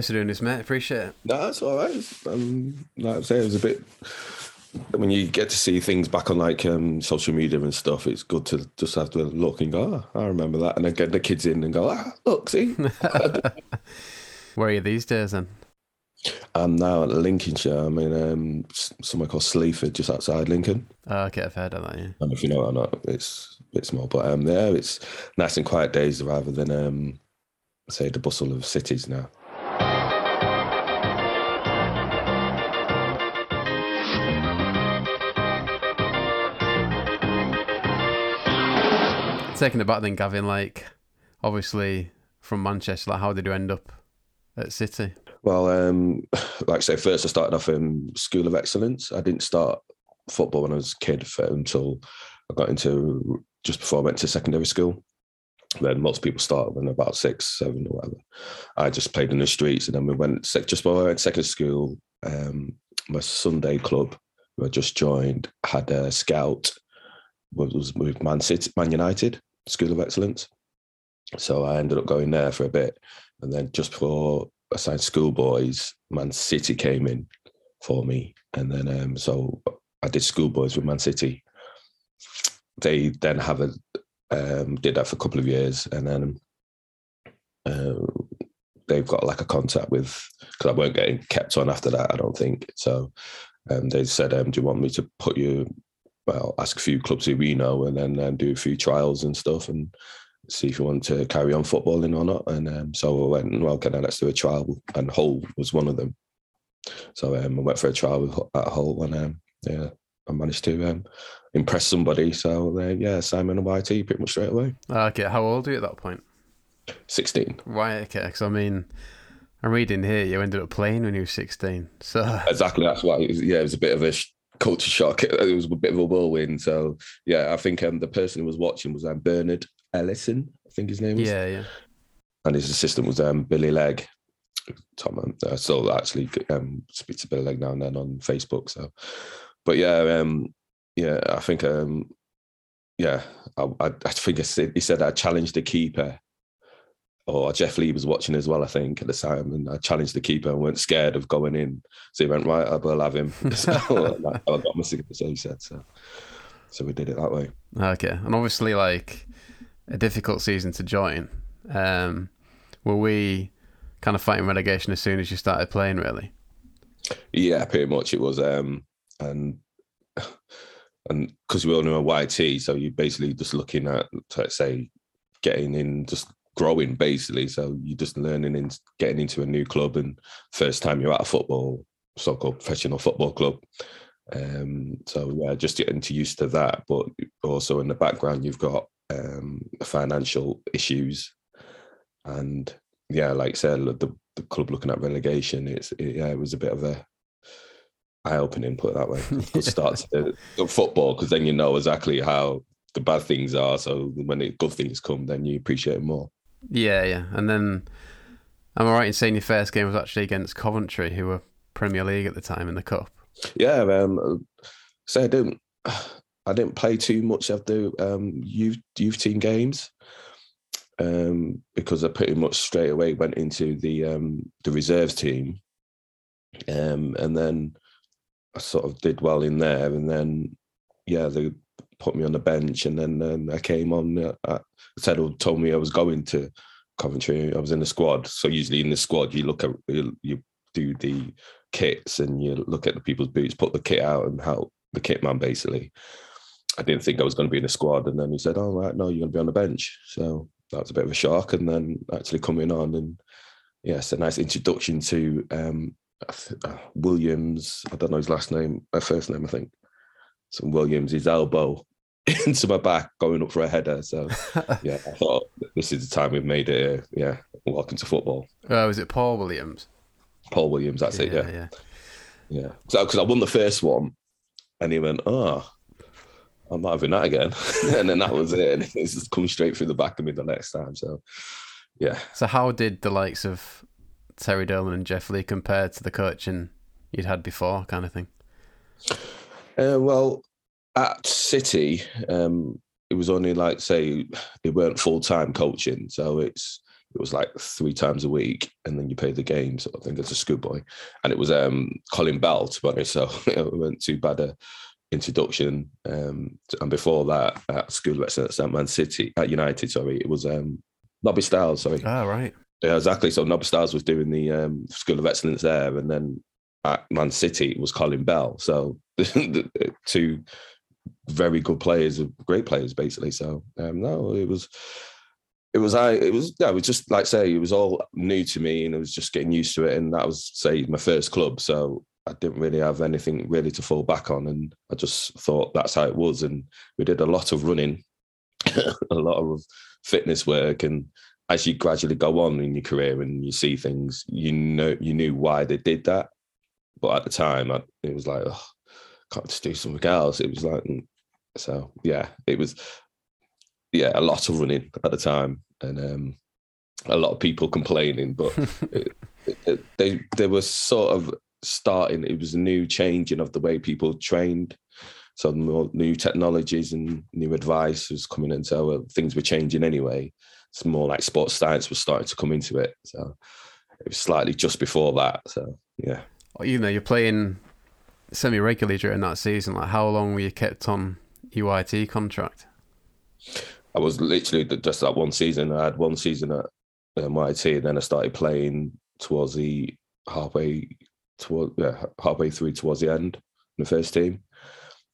Cheers for doing this, mate. Appreciate it. No, that's all right. Um, like I say, it was a bit. When you get to see things back on like um, social media and stuff, it's good to just have to look and go, oh, I remember that. And then get the kids in and go, ah, look, see. Where are you these days then? I'm now at Lincolnshire. I'm in um, somewhere called Sleaford, just outside Lincoln. Oh, okay, I've heard of that, yeah. I don't know if you know it or not. It's a bit small, but um, yeah, it's nice and quiet days rather than, um, say, the bustle of cities now. Taking it back then, Gavin, like, obviously from Manchester, like, how did you end up at City? Well, um, like I say, first I started off in School of Excellence. I didn't start football when I was a kid for, until I got into just before I went to secondary school. Then most people start when about six, seven, or whatever. I just played in the streets, and then we went just before I went to secondary school. Um, my Sunday club, who I just joined, had a scout. Was with Man City, Man United School of Excellence. So I ended up going there for a bit, and then just before I signed Schoolboys, Man City came in for me, and then um, so I did Schoolboys with Man City. They then have a um, did that for a couple of years, and then uh, they've got like a contact with because I weren't getting kept on after that. I don't think so. Um, they said, um, "Do you want me to put you?" Well, ask a few clubs who we know, and then um, do a few trials and stuff, and see if you want to carry on footballing or not. And um, so I went, well, okay, now let's do a trial. And Hull was one of them. So um, I went for a trial with, at Hull and um, yeah, I managed to um, impress somebody. So uh, yeah, Simon and YT pretty much straight away. Okay, how old are you at that point? 16. Right, okay. Because I mean, I'm reading here you ended up playing when you were 16. So Exactly, that's why, it was, yeah, it was a bit of a culture shock. It was a bit of a whirlwind. So yeah, I think um, the person who was watching was um, Bernard Ellison, I think his name was. Yeah, yeah. And his assistant was um, Billy Legg. Tom, um, I still actually um, speak to Billy Legg now and then on Facebook. So, but yeah, um, yeah, I think, um, yeah, I, I, I think I said, he said I challenged the keeper, or Jeff Lee was watching as well. I think at the time, and I challenged the keeper and weren't scared of going in. So he went right, I will have him. so I got my signature. So he said so. So we did it that way. Okay, and obviously, like a difficult season to join. Um, were we kind of fighting relegation as soon as you started playing, really? Yeah, pretty much it was. Um, and and because we all know a YT, so you're basically just looking at, let's say, getting in, just growing basically. So you're just learning and getting into a new club, and first time you're at a football, so-called professional football club. Um, so yeah, just getting to used to that, but also in the background, you've got um, financial issues, and yeah, like I said, the, the club looking at relegation, it's it, yeah, it was a bit of a eye opening, put it that way. Good start to football because then you know exactly how the bad things are. So when the good things come, then you appreciate it more. Yeah, yeah, and then am I right in saying your first game was actually against Coventry, who were Premier League at the time in the cup? Yeah, um, so I didn't. I didn't play too much of the um, youth youth team games um, because I pretty much straight away went into the um, the reserves team, um, and then I sort of did well in there, and then yeah, they put me on the bench, and then I came on. Uh, told me I was going to Coventry. I was in the squad, so usually in the squad you look at you, you do the kits and you look at the people's boots, put the kit out, and help the kit man basically. I didn't think I was going to be in the squad. And then he said, "Oh right, no, you're going to be on the bench." So that was a bit of a shock. And then actually coming on and yes, a nice introduction to um, uh, Williams. I don't know his last name, uh, first name, I think. So Williams, his elbow into my back, going up for a header. So yeah, I thought this is the time we've made it. Yeah, welcome to football. Oh, is it Paul Williams? Paul Williams, that's yeah, it. Yeah, yeah, yeah. So because I won the first one, and he went, "Oh, I'm not having that again. and then that was it. And it's just come straight through the back of me the next time. So, yeah. So, how did the likes of Terry Dolan and Jeff Lee compare to the coaching you'd had before, kind of thing? Uh, well, at City, um, it was only like, say, it weren't full time coaching. So, it's it was like three times a week, and then you pay the game sort of thing as a schoolboy. And it was um, Colin Bell, to be honest, so it wasn't too bad a introduction. Um, and before that, at school at St Man City, at United, sorry, it was um, Nobby Stiles, sorry. Ah, right. Yeah, exactly. So Nobby Stiles was doing the um, School of Excellence there, and then at Man City it was Colin Bell. So two very good players, great players, basically. So um, no, it was it was I it was yeah, it was just like say it was all new to me and it was just getting used to it. And that was say my first club. So I didn't really have anything really to fall back on. And I just thought that's how it was. And we did a lot of running, a lot of fitness work. And as you gradually go on in your career and you see things, you know you knew why they did that. But at the time I, it was like, oh, can't just do something else. It was like mm. so yeah, it was yeah, a lot of running at the time, and um, a lot of people complaining. But it, it, they they were sort of starting. It was a new changing of the way people trained. So more new technologies and new advice was coming in. So uh, things were changing anyway. It's more like sports science was starting to come into it. So it was slightly just before that. So yeah. Well, you know, you're playing semi regularly during that season. Like, how long were you kept on YT contract? I was literally just that one season. I had one season at um, YT, and then I started playing towards the halfway toward yeah halfway through towards the end in the first team,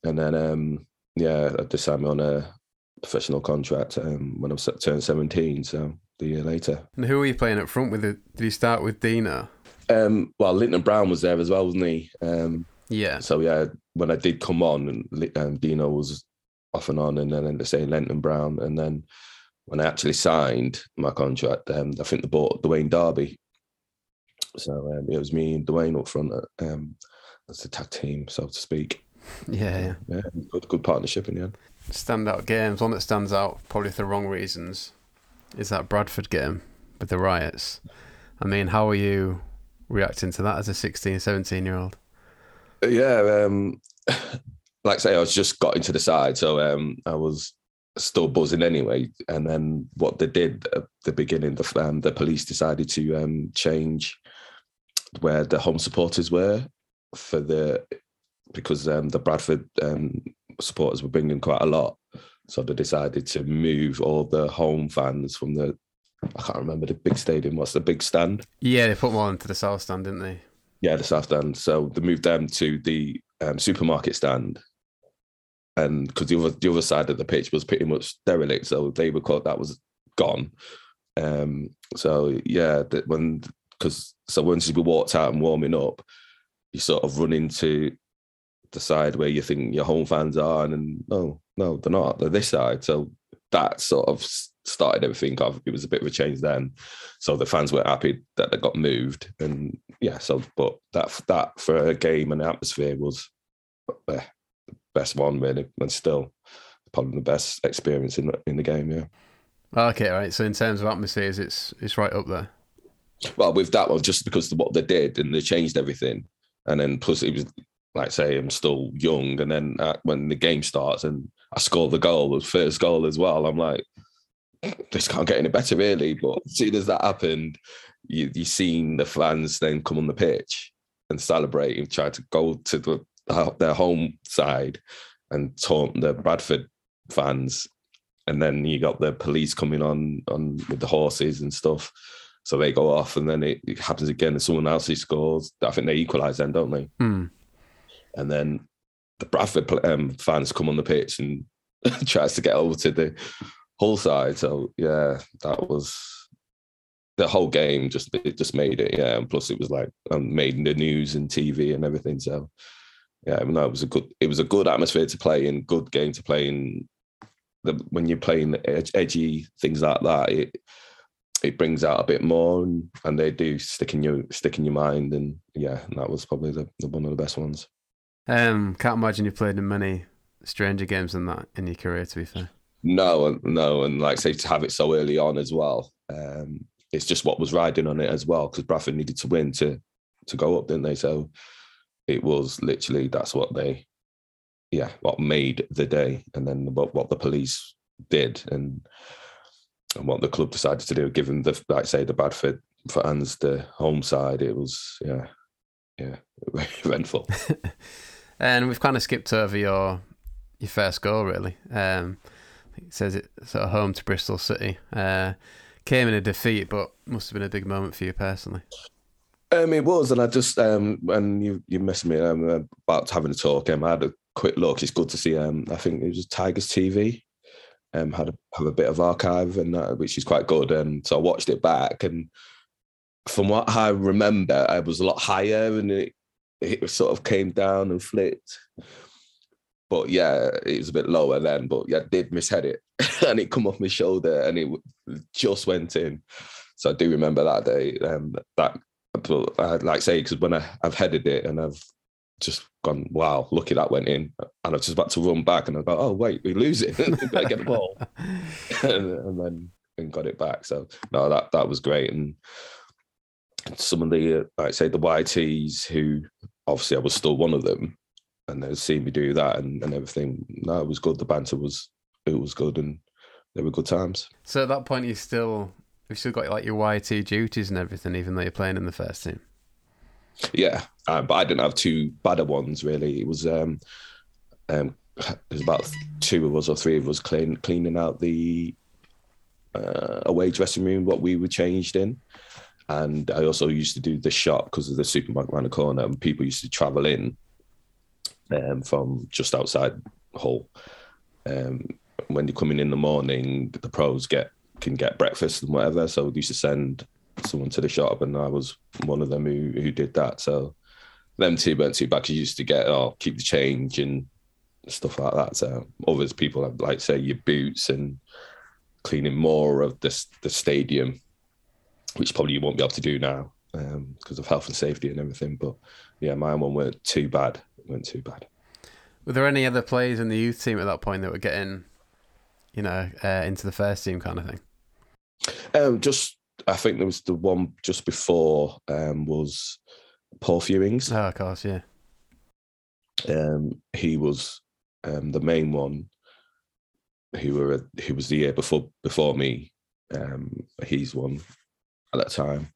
and then um, yeah, I decided on a professional contract um, when I was turned seventeen. So the year later. And who were you playing up front with? Did you start with Dina? Um, well, Linton Brown was there as well, wasn't he? Um, yeah. So yeah, when I did come on, and um, Dino was off and on, and then they say Linton Brown, and then when I actually signed my contract, um, I think they bought Duane Darby. So um, it was me and Duane up front um, as a tag team, so to speak. Yeah, yeah, yeah, good, good partnership in the end. Standout games. One that stands out, probably for the wrong reasons, is that Bradford game with the riots. I mean, how are you reacting to that as a 16, 17 year old? Yeah, um, like I say, I was just got into the side, so um, I was still buzzing anyway. And then what they did at the beginning, the, um, the police decided to um, change where the home supporters were for the because um, the Bradford um, supporters were bringing quite a lot, so they decided to move all the home fans from the I can't remember the big stadium. What's the big stand? Yeah, they put all into the south stand, didn't they? Yeah, the south stand. So they moved them to the um, supermarket stand, and because the other the other side of the pitch was pretty much derelict, so they were caught that was gone. Um, so yeah, that when because so once we walked out and warming up, you sort of run into the side where you think your home fans are, and then, no, no, they're not. They're this side. So that sort of started everything off. It was a bit of a change then. So the fans were happy that they got moved, and yeah. So, but that that for a game and atmosphere was the best one really, and still probably the best experience in the, in the game. Yeah. Okay, right. So in terms of atmospheres, it's it's right up there. Well, with that one, just because of what they did and they changed everything, and then plus it was like say I'm still young, and then uh, when the game starts and I score the goal, the first goal as well, I'm like, this can't get any better really. But as soon as that happened, you you seen the fans then come on the pitch and celebrate and try to go to the their home side and taunt the Bradford fans, and then you got the police coming on on with the horses and stuff. So they go off, and then it, it happens again, and someone else who scores. I think they equalise then, don't they? Mm. And then the Bradford um, fans come on the pitch and tries to get over to the Hull side. So yeah, that was the whole game. Just it just made it. Yeah, and plus it was like um, made in the news and TV and everything. So yeah, no, it was a good it was a good atmosphere to play in, good game to play in. The, when you're playing ed- edgy things like that, it it brings out a bit more, and, and, they do stick in your stick in your mind, and yeah, and that was probably the, the one of the best ones. Um, can't imagine you played in many stranger games than that in your career. To be fair, no, no, and like say to have it so early on as well. Um, it's just what was riding on it as well because Bradford needed to win to to go up, didn't they? So it was literally that's what they yeah what made the day and then what, what the police did and and what the club decided to do, given the like say the Bradford fans, the home side, it was yeah, yeah, eventful. and we've kind of skipped over your your first goal, really. Um, it says it sort of home to Bristol City. Uh, came in a defeat, but must have been a big moment for you personally. Um, it was, and I just um, when you you messaged me um, about having a talk, um, I had a quick look. It's good to see. Um, I think it was Tigers TV. Um, had a, have a bit of archive and uh, which is quite good. And so I watched it back, and from what I remember, I was a lot higher, and it it sort of came down and flipped. But yeah, it was a bit lower then. But yeah, I did mishead it, and it come off my shoulder, and it just went in. So I do remember that day. Um, that but I like say because when I, I've headed it and I've just gone, wow, lucky that went in, and I was just about to run back, and I go, oh wait, we lose it, better get the ball, and, and, then and got it back. So no, that that was great, and some of the uh, like say the YTs who obviously I was still one of them, and they'd seen me do that and, and everything. No, it was good. The banter was it was good, and they were good times. So at that point, you still You've still got like your YT duties and everything, even though you're playing in the first team. Yeah, um, but I didn't have two badder ones really. It was um, um, there's about two of us or three of us clean, cleaning out the uh, away dressing room, what we were changed in. And I also used to do the shop because of the supermarket around the corner, and people used to travel in um, from just outside Hull. Um, when you come in the morning, the pros get can get breakfast and whatever. So we used to send someone to the shop, and I was one of them who who did that. So them two weren't too bad you used to get oh keep the change and stuff like that. So others people have like say your boots and cleaning more of this the stadium, which probably you won't be able to do now because um, of health and safety and everything. But yeah, my one weren't too bad. It weren't too bad. Were there any other players in the youth team at that point that were getting, you know, uh, into the first team kind of thing? Um, just I think there was the one just before um, was Paul Fewings. Oh, of course, yeah. Um, he was um, the main one. Who were who was the year before before me. Um, he's one at that time.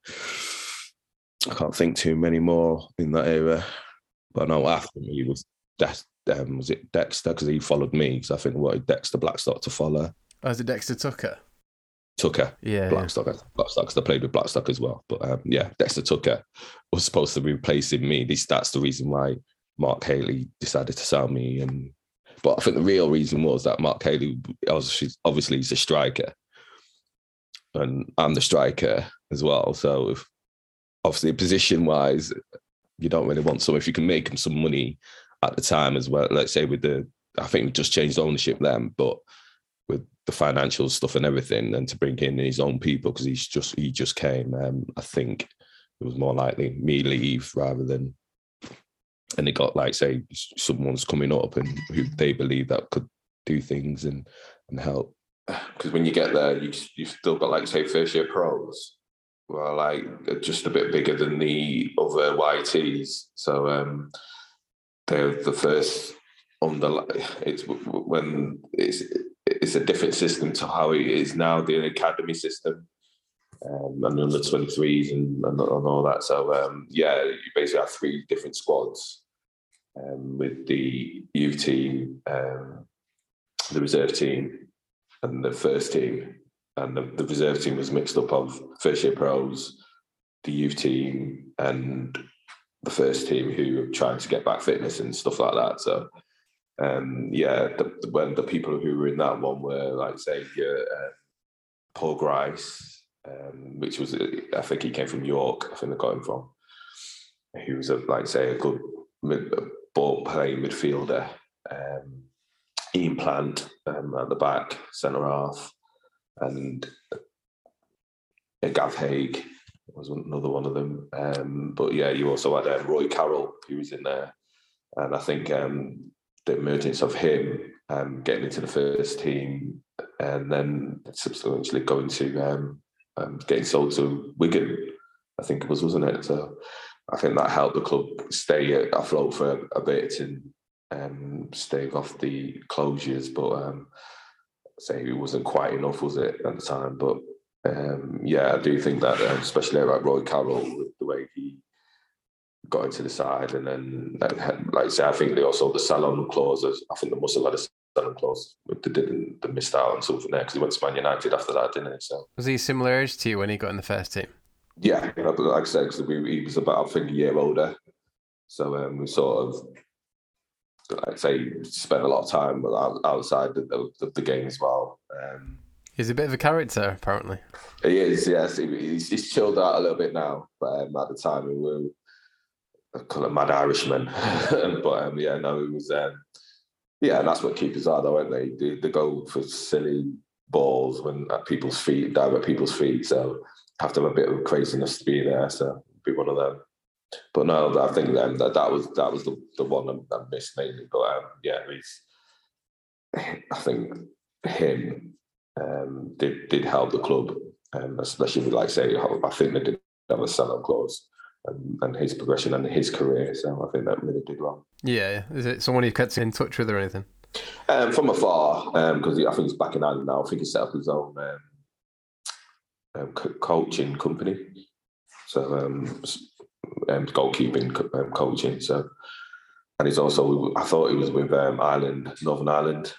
I can't think too many more in that era, but I know after me was Dex, um, was it Dexter because he followed me because I think what Dexter Blackstock to follow. Oh, is it Dexter Tucker? Tucker, yeah, Blackstock, yeah. Blackstock, because I played with Blackstock as well. But um, yeah, Dexter Tucker was supposed to be replacing me. This that's the reason why Mark Hateley decided to sell me. And but I think the real reason was that Mark Hateley obviously obviously he's a striker, and I'm the striker as well. So if, obviously position wise, you don't really want some. If you can make him some money at the time as well, let's say with the I think we just changed ownership then, but with the financial stuff and everything, and to bring in his own people because he's just he just came. Um, I think it was more likely me leave rather than, and they got like say someone's coming up and who they believe that could do things and and help. Because when you get there, you you've still got like say first year pros, well, like just a bit bigger than the other YTs. So um, they're the first the it's when it's it's a different system to how it is now, the academy system. Um, and under 23s and, and, and, all that. So um, yeah, you basically have three different squads um, with the youth team, um, the reserve team, and the first team. And the, the, reserve team was mixed up of first year pros, the youth team, and the first team who were trying to get back fitness and stuff like that. So um, yeah, the, when the people who were in that one were like say uh, Paul Grice, um, which was I think he came from York. I think they got him from. He was a like say a good mid, ball playing midfielder. Um, Ian Plant um, at the back, centre half, and Gav Haig was another one of them. Um, but yeah, you also had um, Roy Carroll who was in there, and I think um, the emergence of him um, getting into the first team and then subsequently going to um, getting sold to Wigan, I think it was, wasn't it? So I think that helped the club stay afloat for a, bit and stave off the closures. But say it wasn't quite enough, was it at the time? But um, yeah, I do think that, um, especially like Roy Carroll, the way he got into the side, and then like, like I say, I think they also the sell-on clauses. I think the must have had a sell-on clause. They didn't. They missed out on something there because he went to Man United after that, didn't he? So was he similar age to you when he got in the first team? Yeah, like I said, because he was about I think a year older, so um, we sort of I'd say spent a lot of time outside the, the, the game as well. Um, He's a bit of a character, apparently. He is, yes. He's, he's chilled out a little bit now, but um, at the time we were a kind of mad Irishman. but um, yeah, no, it was. Um, yeah, and that's what keepers are, though, aren't they? They, they go for silly balls when at people's feet, dive at people's feet. So have to have a bit of craziness to be there. So be one of them. But no, I think um, that that was that was the, the one I, I missed mainly. But um, yeah, he's. I think him um, did did help the club, um, especially like say I think they did have a sell-on clause. And, and, his progression and his career, so I think that really did well. Yeah, is it someone you've kept in touch with or anything? Um, from afar, because um, I think he's back in Ireland now. I think he set up his own um, um, coaching company, so um, um, goalkeeping um, coaching. So, and he's also I thought he was with um, Ireland, Northern Ireland,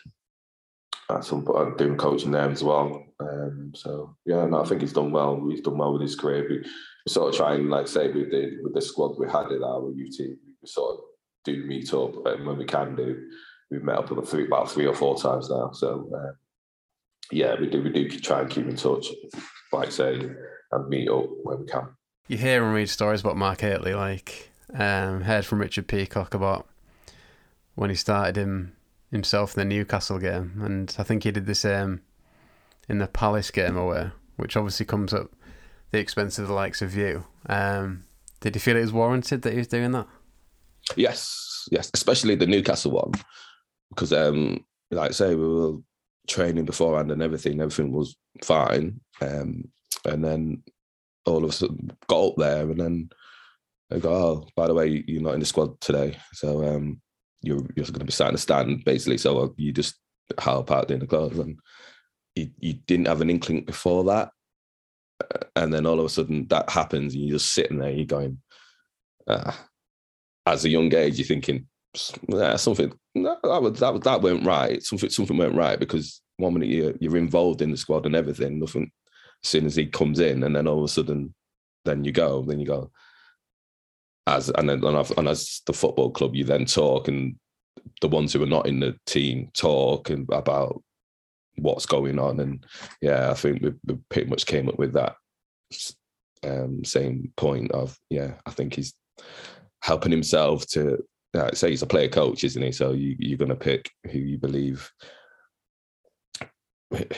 at some point doing coaching there as well. Um, so yeah, no, I think he's done well. He's done well with his career. We, we sort of trying, like say, we did with the squad we had in our youth team. We sort of do meet up when we can do. We've met up about three, about three or four times now. So uh, yeah, we do we do try and keep in touch, like say, and meet up when we can you hear and read stories about Mark Hateley, like um, heard from Richard Peacock about when he started him himself in the Newcastle game, and I think he did the same in the Palace game away, which obviously comes at the expense of the likes of you. Um, did you feel it was warranted that he was doing that? Yes, yes, especially the Newcastle one, because um, like I say, we were training beforehand and everything, everything was fine, um, and then all of a sudden got up there and then they go, oh, by the way, you're not in the squad today. So um, you're, you're going to be sat in the stand, basically. So uh, you just help out in the club. And you, you didn't have an inkling before that. And then all of a sudden that happens and you're just sitting there, you're going, uh, as a young age, you're thinking, yeah, something that, that, that, that went right. Something something went right because one minute you're, you're involved in the squad and everything, nothing as soon as he comes in, and then all of a sudden, then you go, then you go. As and then and as the football club, you then talk, and the ones who are not in the team talk and about what's going on, and yeah, I think we, we pretty much came up with that um, same point of yeah, I think he's helping himself to uh, say he's a player coach, isn't he? So you, you're going to pick who you believe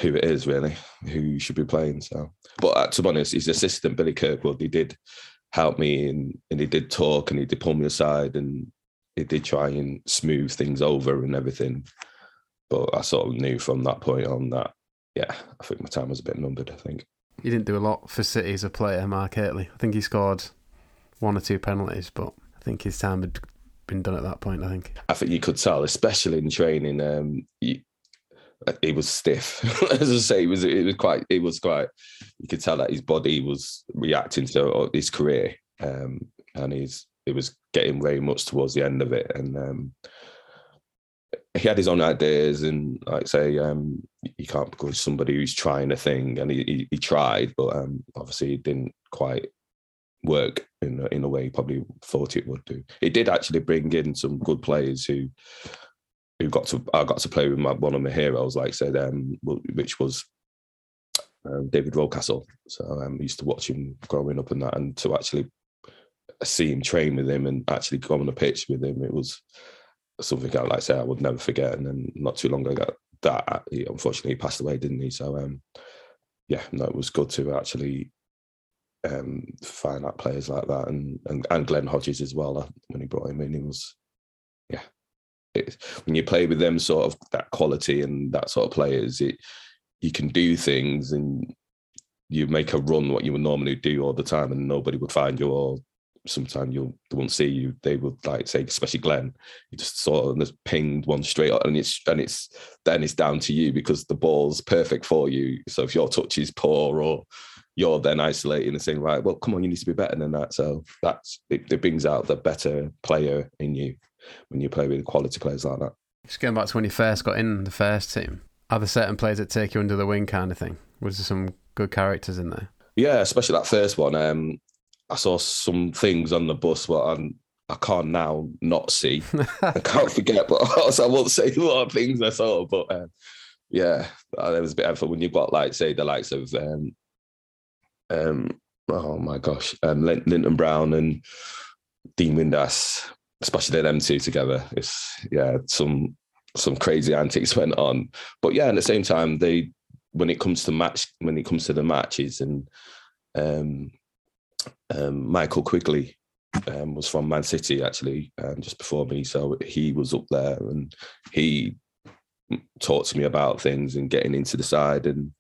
who it is really, who should be playing. So, but uh, to be honest, his assistant Billy Kirkwood, he did help me and and he did talk and he did pull me aside and he did try and smooth things over and everything. But I sort of knew from that point on that, yeah, I think my time was a bit numbered. I think he didn't do a lot for City as a player, Mark Hateley. I think he scored one or two penalties, but I think his time had been done at that point. I think. I think you could tell, especially in training. Um, you, he was stiff. As I say, it was it was quite it was quite. You could tell that his body was reacting to his career, um, and he's it was getting very much towards the end of it, and um, he had his own ideas, and like say, um, you can't because somebody who's trying a thing, and he he, he tried, but um, obviously it didn't quite work in in a way he probably thought it would do. It did actually bring in some good players who who got to I got to play with my one of my heroes, like I said, um, which was um, David Rocastle. So um, I used to watch him growing up and that, and to actually see him train with him and actually go on the pitch with him, it was something I like I say I would never forget. And then not too long ago, that he, unfortunately he passed away, didn't he? So um, yeah, no, it was good to actually um, find out players like that, and and, and Glyn Hodges as well. Uh, when he brought him in, he was it, when you play with them sort of that quality and that sort of players, it you can do things and you make a run what you would normally do all the time, and nobody would find you or sometimes you'll they won't see you. They would like say, especially Glyn, you just sort of just pinged one straight up, and it's and it's then it's down to you because the ball's perfect for you. So if your touch is poor or you're then isolating and saying, right, well, come on, you need to be better than that. So that's it, it brings out the better player in you when you play with quality players like that. Just going back to when you first got in the first team, are there certain players that take you under the wing kind of thing? Was there some good characters in there? Yeah, especially that first one. Um, I saw some things on the bus, but I'm, I can't now not see. I can't forget, but also I won't say a lot of things I saw. But um, yeah, there was a bit of fun when you've got like say the likes of um, um, oh my gosh, um, Linton Brown and Dean Windass, especially them two together. It's yeah, some some crazy antics went on. But yeah, at the same time, they when it comes to match when it comes to the matches and um, um, Michael Quigley um, was from Man City actually um, just before me, so he was up there and he talked to me about things and getting into the side and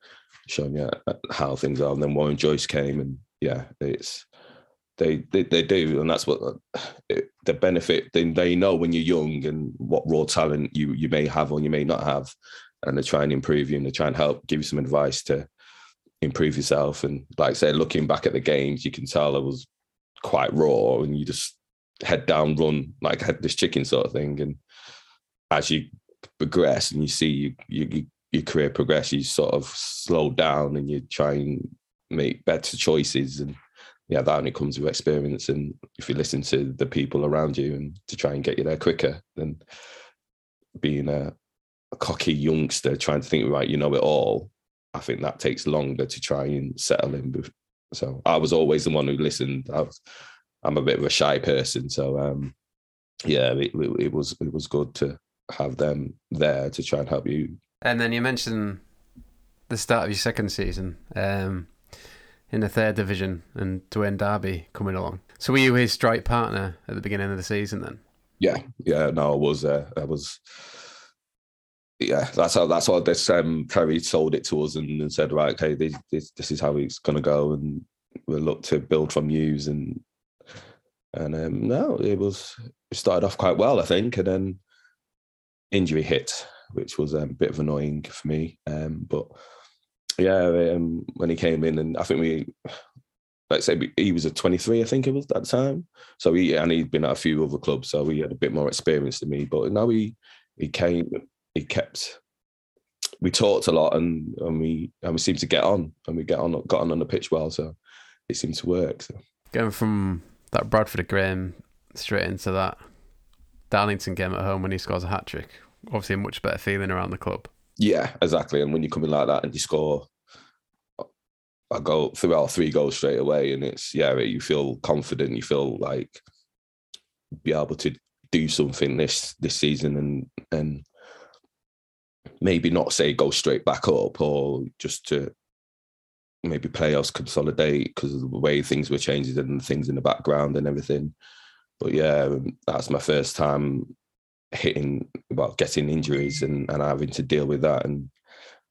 showing you how things are. And then Warren Joyce came and yeah, it's they, they they do, and that's what uh, the benefit. They they know when you're young and what raw talent you you may have or you may not have, and they try and improve you and they try and help give you some advice to improve yourself. And like I say, looking back at the games, you can tell I was quite raw, and you just head down, run like head this chicken sort of thing. And as you progress and you see you, you, your career progress, you sort of slow down and you try and make better choices and yeah, that only comes with experience. And if you listen to the people around you and to try and get you there quicker than being a, a cocky youngster trying to think, right, you know it all, I think that takes longer to try and settle in. So I was always the one who listened. I was, I'm a bit of a shy person. So um, yeah, it, it, it was it was good to have them there to try and help you. And then you mentioned the start of your second season. Um, in the third division and Duane Darby coming along. So were you his strike partner at the beginning of the season then? Yeah, yeah, no, I was. Uh, I was. Yeah, that's how that's how this um Terry sold it to us and, and said, right, okay, this, this, this is how it's gonna go, and we'll look to build from news and and um no, it was it started off quite well, I think, and then injury hit, which was um, a bit of annoying for me. Um, but yeah, um, when he came in, and I think we, let's say he was a 23, I think it was that time. So he and he'd been at a few other clubs, so he had a bit more experience than me. But now he he came, he kept. We talked a lot, and and we and we seemed to get on, and we get on got on on the pitch well. So it seemed to work. So going from that Bradford Graham straight into that Darlington game at home when he scores a hat trick, obviously a much better feeling around the club. Yeah, exactly. And when you come in like that and you score a goal throughout three goals straight away, and it's yeah, you feel confident, you feel like be able to do something this this season and and maybe not say go straight back up or just to maybe playoffs consolidate because of the way things were changing and things in the background and everything. But yeah, um, that's my first time hitting well getting injuries and, and having to deal with that. And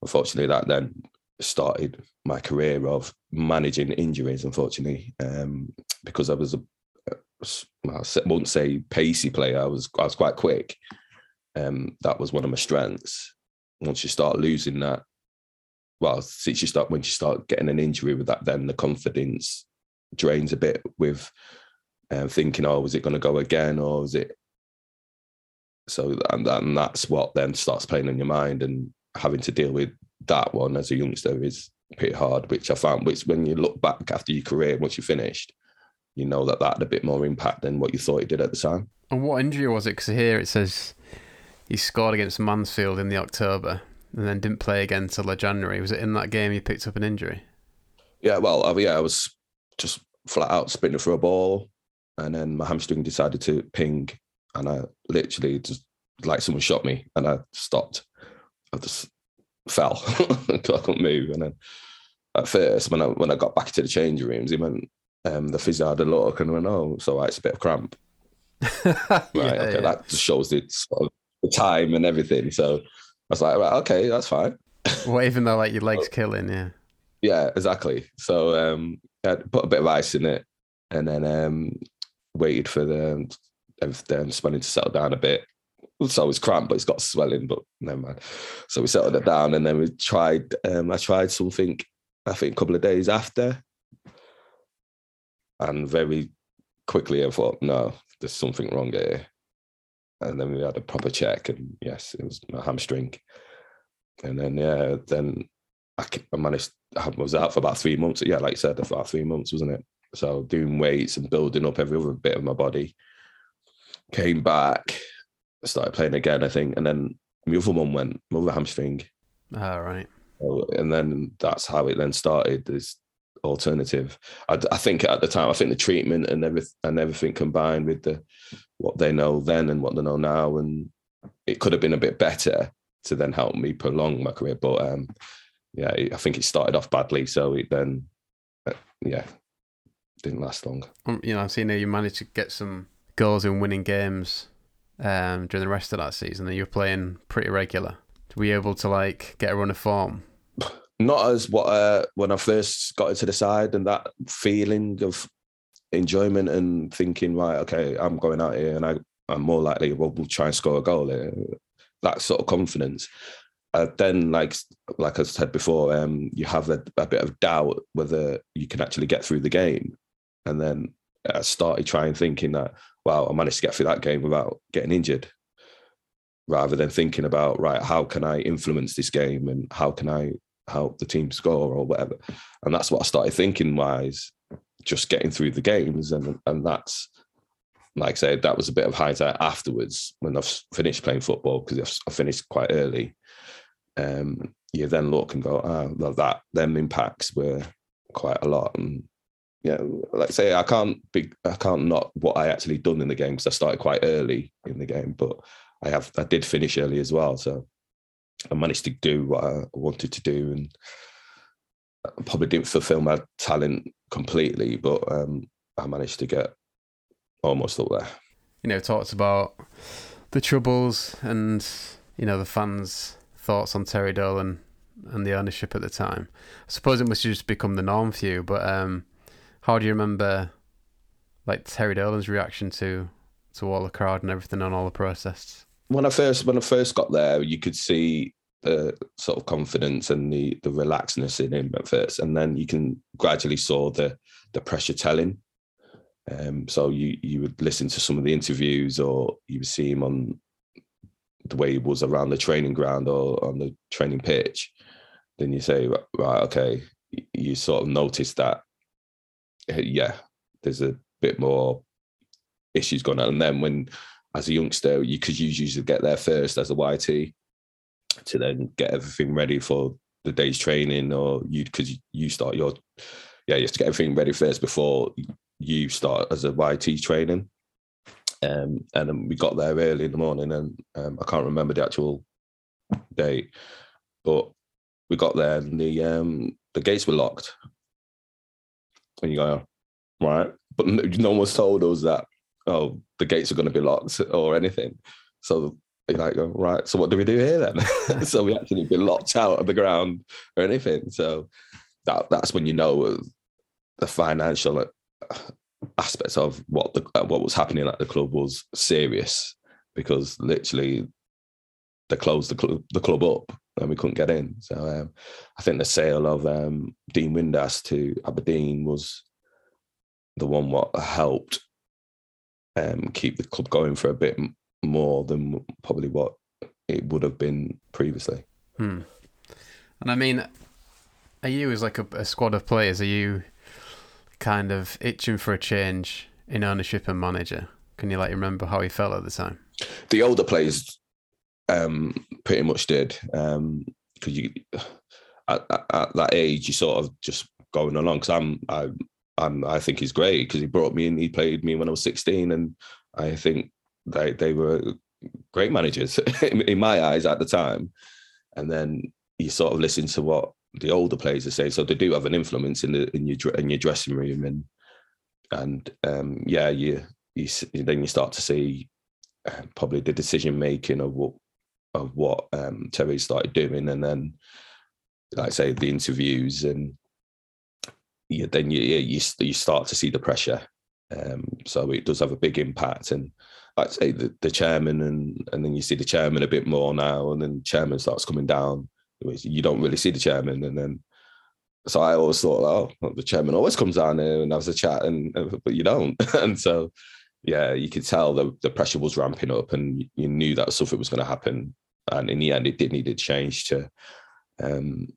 unfortunately that then started my career of managing injuries unfortunately um, because i was a I won't say pacey player. I was i was quite quick. Um, that was one of my strengths. Once you start losing that well since you start when you start getting an injury with that then the confidence drains a bit with um, thinking oh was it going to go again or is it so and, and that's what then starts playing in your mind and having to deal with that one as a youngster is pretty hard which i found which when you look back after your career once you finished you know that that had a bit more impact than what you thought it did at the time. And what injury was it? Because here it says he scored against mansfield in the october and then didn't play again until the january. Was it in that game he picked up an injury? Yeah well uh, yeah i was just flat out sprinting for a ball and then my hamstring decided to ping and I literally just like someone shot me and I stopped. I just fell. I couldn't move. And then at first, when I when I got back to the change rooms, he went, um, the physio had a look and went, oh, so right, it's a bit of cramp. right, yeah, okay, yeah. that just shows the, sort of the time and everything. So I was like, right, okay, that's fine. well, even though like your legs killing, yeah. Yeah, exactly. So um, I put a bit of ice in it, and then um, waited for the them swelling to settle down a bit. So it's cramped, but it's got swelling, but never mind. So we settled it down and then we tried, um, I tried something, I think a couple of days after. And very quickly I thought, no, there's something wrong here. And then we had a proper check and yes, it was my hamstring. And then, yeah, then I, I managed, I was out for about three months. Yeah, like I said, about three months, wasn't it? So doing weights and building up every other bit of my body. Came back, started playing again, I think, and then my other one went, my other hamstring. All right. So, and then that's how it then started. This alternative. I, I, think at the time, I think the treatment and everything and everything combined with the what they know then and what they know now, and it could have been a bit better to then help me prolong my career. But um, yeah, I think it started off badly, so it then uh, yeah didn't last long. Um, you know, I've seen that you managed to get some goals in winning games um, during the rest of that season, and you were playing pretty regular. Were you able to like get a run of form? Not as what uh, when I first got into the side, and that feeling of enjoyment and thinking, right, okay, I'm going out here, and I, I'm more likely, well, we'll try and score a goal. That sort of confidence. Uh, then, like like I said before, um, you have a, a, bit of doubt whether you can actually get through the game, and then I started trying thinking that, wow, I managed to get through that game without getting injured, rather than thinking about, right, how can I influence this game and how can I help the team score or whatever. And that's what I started thinking wise, just getting through the games. And, and that's, like I said, that was a bit of hindsight afterwards when I've finished playing football because I finished quite early. Um, you then look and go, ah, well, that them impacts were quite a lot. And yeah, like say, I can't be, I can't not what I actually done in the game because I started quite early in the game, but I have, I did finish early as well. So I managed to do what I wanted to do and I probably didn't fulfill my talent completely, but um, I managed to get almost up there. You know, talked about the troubles and, you know, the fans' thoughts on Terry Dolan and the ownership at the time. I suppose it must have just become the norm for you, but um, how do you remember like Terry Dolan's reaction to to all the crowd and everything on all the protests? When I first when I first got there, you could see the sort of confidence and the the relaxedness in him at first, and then you can gradually saw the the pressure telling. Um, so you you would listen to some of the interviews, or you would see him on the way he was around the training ground or on the training pitch. Then you say, right, okay, you sort of notice that yeah, there's a bit more issues going on. And then when, as a youngster, you could usually get there first as a YT to then get everything ready for the day's training, or you because you start your yeah, you have to get everything ready first before you start as a YT training. Um, and then we got there early in the morning, and um, I can't remember the actual date, but we got there and the um, the gates were locked and you go, right. But no one's told us that, oh, the gates are going to be locked or anything. So you like, go, right, so what do we do here then? so we actually been locked out of the ground or anything. So that that's when you know the financial uh, aspects of what the uh, what was happening at the club was serious because literally they closed the club the club up and we couldn't get in. So um, I think the sale of um, Dean Windass to Aberdeen was the one what helped um, keep the club going for a bit more than probably what it would have been previously. Hmm. And I mean, are you as like a, a squad of players? Are you kind of itching for a change in ownership and manager? Can you like remember how he felt at the time? The older players um, pretty much did because um, you at, at, at, that age you sort of just going along. Because I'm I I'm I think he's great because he brought me in. He played me when I was 16, and I think they they were great managers in, in my eyes at the time. And then you sort of listen to what the older players are saying. So they do have an influence in the in your in your dressing room and and um, yeah, you you then you start to see uh, probably the decision making of what of what um, Terry started doing, and then, like I say, the interviews, and you, then you, you you start to see the pressure Um, so it does have a big impact. And like I say, the, the chairman, and and then you see the chairman a bit more now, and then chairman starts coming down. You don't really see the chairman, and then so I always thought, oh, the chairman always comes down here and has a chat, and but you don't. and so, yeah, you could tell the the pressure was ramping up, and you knew that something was going to happen. And in the end, it did need a change to um,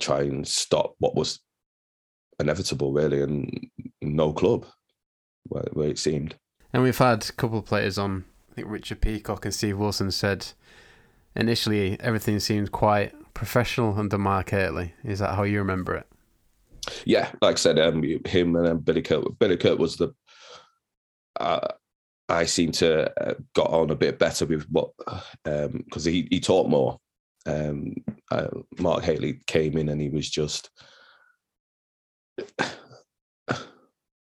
try and stop what was inevitable, really, and no club where, where it seemed. And we've had a couple of players on. I think Richard Peacock and Steve Wilson said initially everything seemed quite professional under Mark Hateley. Is that how you remember it? Yeah, like I said, um, him and um, Billy Kurt. Billy Kurt was the. Uh, I seem to uh, got on a bit better with what because um, he he taught more. Um, uh, Mark Hateley came in and he was just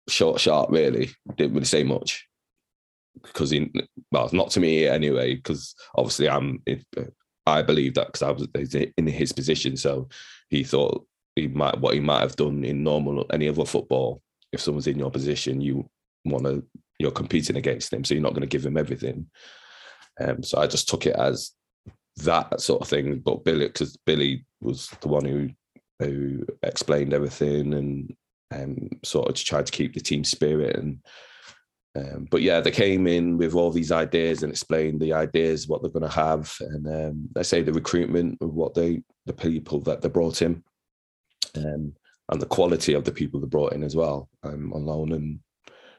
short, sharp. Really, didn't really say much because he well, not to me anyway. Because obviously, I'm. I believe that because I was in his position, so he thought he might what he might have done in normal any other football. If someone's in your position, you want to you're competing against him, so you're not going to give him everything. Um, so I just took it as that sort of thing. But Billy, because Billy was the one who who explained everything and um, sort of tried to keep the team spirit and. Um, but yeah, they came in with all these ideas and explained the ideas, what they're going to have, and um, I say the recruitment of what they, the people that they brought in, um, and the quality of the people they brought in as well um, on loan. And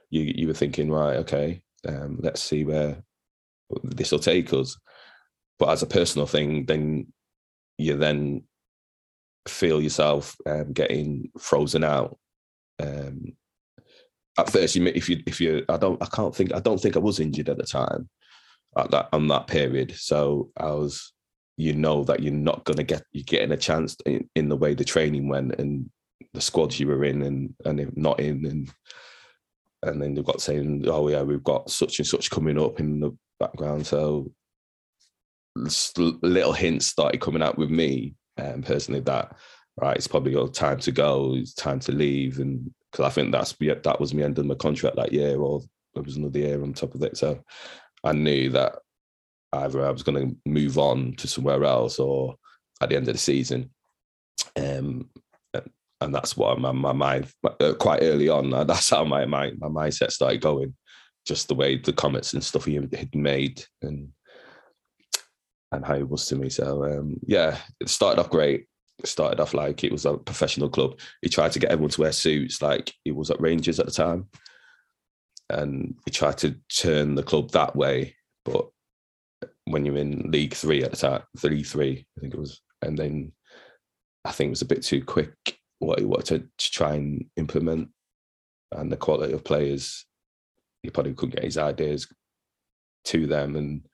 you you were thinking, right, okay, um, let's see where this will take us. But as a personal thing, then you then feel yourself um, getting frozen out. Um, at first, you if you if you I don't I can't think I don't think I was injured at the time at that on that period. So I was, you know, that you're not gonna get you're getting a chance in, in the way the training went and the squads you were in and and if not in and and then they've got saying, oh yeah, we've got such and such coming up in the background. So little hints started coming out with me um, personally that right, it's probably your time to go, it's time to leave, and because I think that's that was me ending my contract that year, or there was another year on top of it. So I knew that either I was going to move on to somewhere else, or at the end of the season. Um, and that's what my, my mind uh, quite early on. Uh, that's how my, my my mindset started going. Just the way the comments and stuff he had made, and and how it was to me. So um, yeah, it started off great. It started off like it was a professional club. He tried to get everyone to wear suits, like he was at Rangers at the time, and he tried to turn the club that way. But when you're in League Three at the time, League Three, I think it was, and then I think it was a bit too quick what he wanted to, to try and implement, and the quality of players, he probably couldn't get his ideas to them, and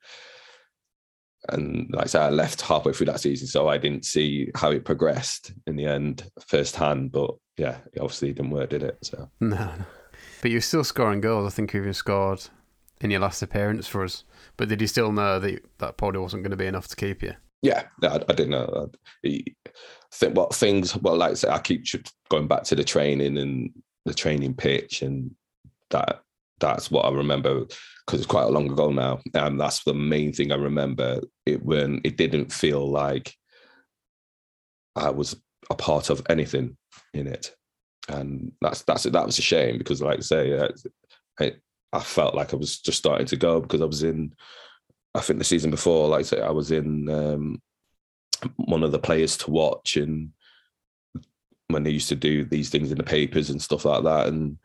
and like I said, I left halfway through that season, so I didn't see how it progressed in the end firsthand. But yeah, it obviously didn't work, did it? So no, but you're still scoring goals. I think you even scored in your last appearance for us. But did you still know that that probably wasn't going to be enough to keep you? Yeah, I, I didn't know. I think what things. Well, like I I keep going back to the training and the training pitch, and that that's what I remember because it's quite a long ago now. And that's the main thing I remember. It when it didn't feel like I was a part of anything in it, and that's that's that was a shame because, like I say, uh, I, I felt like I was just starting to go because I was in. I think the season before, like I say, I was in um, one of the players to watch, and when they used to do these things in the papers and stuff like that, and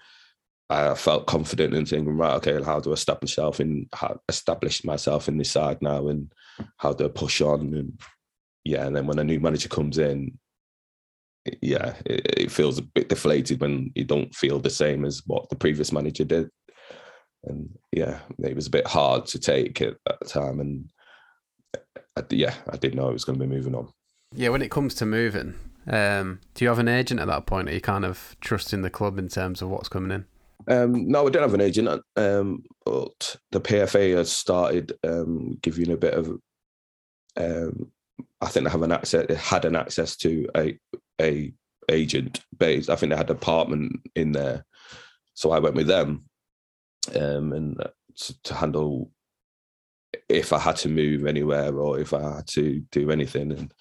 I felt confident in thinking, right, okay, how do I establish myself in how establish myself in this side now, and how do I push on? And yeah, and then when a new manager comes in, yeah, it, it, feels a bit deflated when you don't feel the same as what the previous manager did. And yeah, it was a bit hard to take at that time. And I, yeah, I did know I was going to be moving on. Yeah, when it comes to moving, um, do you have an agent at that point? Are you kind of trusting the club in terms of what's coming in? Um, no, we don't have an agent, um, but the PFA has started um, giving a bit of. Um, I think they have an access. They had an access to a a agent base. I think they had an apartment in there, so I went with them, um, and to, to handle if I had to move anywhere or if I had to do anything. And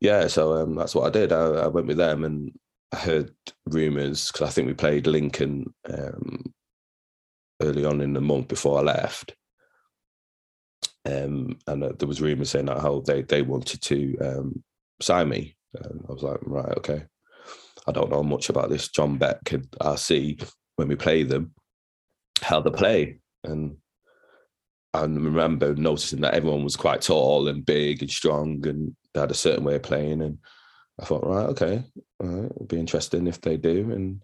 yeah, so um, that's what I did. I, I, went with them and I heard rumours because I think we played Lincoln um, early on in the month before I left. Um, and uh, there was rumours saying that how they, they wanted to um, sign me. And I was like, right, okay. I don't know much about this John Beck. And I'll see when we play them how they play. And I remember noticing that everyone was quite tall and big and strong and they had a certain way of playing. And I thought, right, okay, it'll be interesting if they do. And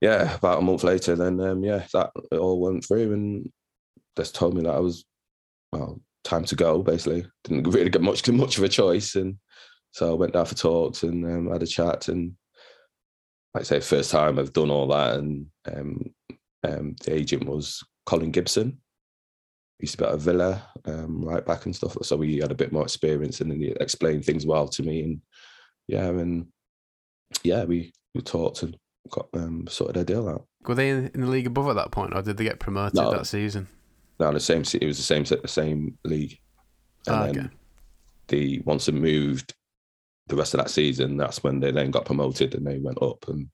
yeah, about a month later, then um, yeah, that it all went through, and just told me that I was well, time to go. Basically, didn't really get much much of a choice, and so I went down for talks and um, had a chat. And like I say, first time I've done all that, and um, um, the agent was Colin Gibson. He used to be at a Villa, um, right back and stuff. So he had a bit more experience, and then he explained things well to me. And yeah, and yeah, we we talked and got um, sorted a deal out. Were they in, the league above at that point, or did they get promoted no, that season? No, the same. It was the same the same league, and oh, then the once they moved the rest of that season, that's when they then got promoted and they went up and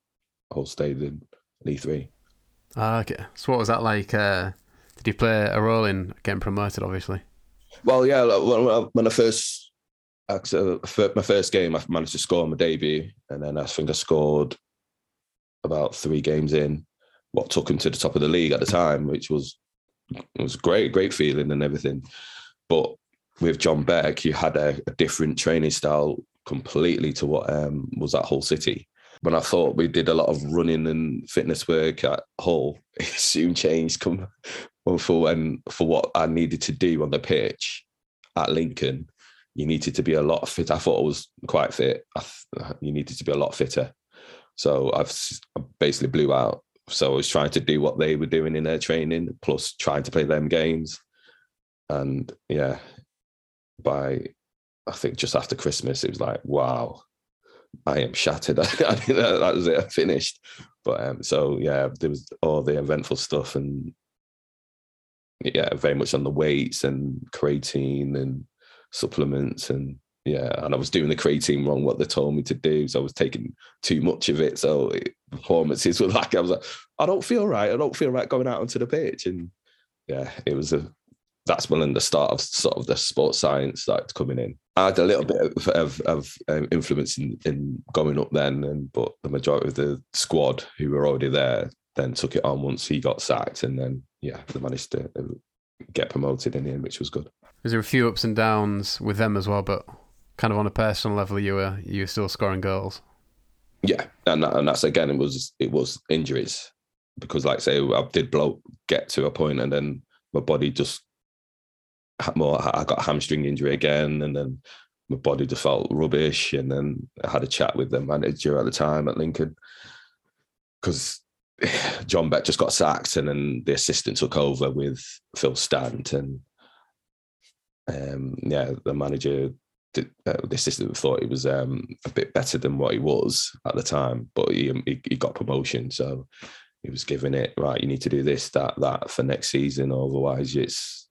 all stayed in League Three. Ah, okay. So what was that like? Uh, did you play a role in getting promoted? Obviously. Well, yeah. When I first, my first game, I managed to score on my debut, and then I think I scored about three games in. What took him to the top of the league at the time, which was was great, great feeling and everything. But with John Beck, you had a, a different training style completely to what um, was at Hull City when I thought we did a lot of running and fitness work at Hull, it soon changed come for when for what I needed to do on the pitch at Lincoln. You needed to be a lot fit. I thought I was quite fit. Uh, you needed to be a lot fitter. So I've I basically blew out. So I was trying to do what they were doing in their training, plus trying to play them games. And yeah, by I think just after Christmas, it was like, wow, I am shattered. I, that was it. I finished. But um, so yeah, there was all the eventful stuff and yeah, very much on the weights and creatine and supplements and yeah, and I was doing the creatine wrong what they told me to do, so I was taking too much of it. So it, performances were like I was like, I don't feel right. I don't feel right going out onto the pitch, and yeah, it was a that's when the start of sort of the sports science started coming in. I had a little bit of, of, of um, influence in, in going up then, and but the majority of the squad who were already there then took it on once he got sacked, and then yeah, they managed to uh, get promoted in the end, which was good. Was there a few ups and downs with them as well, but kind of on a personal level, you were you were still scoring goals. Yeah, and that, and that's again, it was it was injuries because, like say, I did blow get to a point, and then my body just more. I got a hamstring injury again, and then my body just felt rubbish. And then I had a chat with the manager at the time at Lincoln because John Beck just got sacked, and then the assistant took over with Phil Stant, and um, yeah, the manager, did, uh, the assistant thought he was um, a bit better than what he was at the time, but he, he, he got promotion, so he was giving it right. You need to do this, that, that for next season, otherwise it's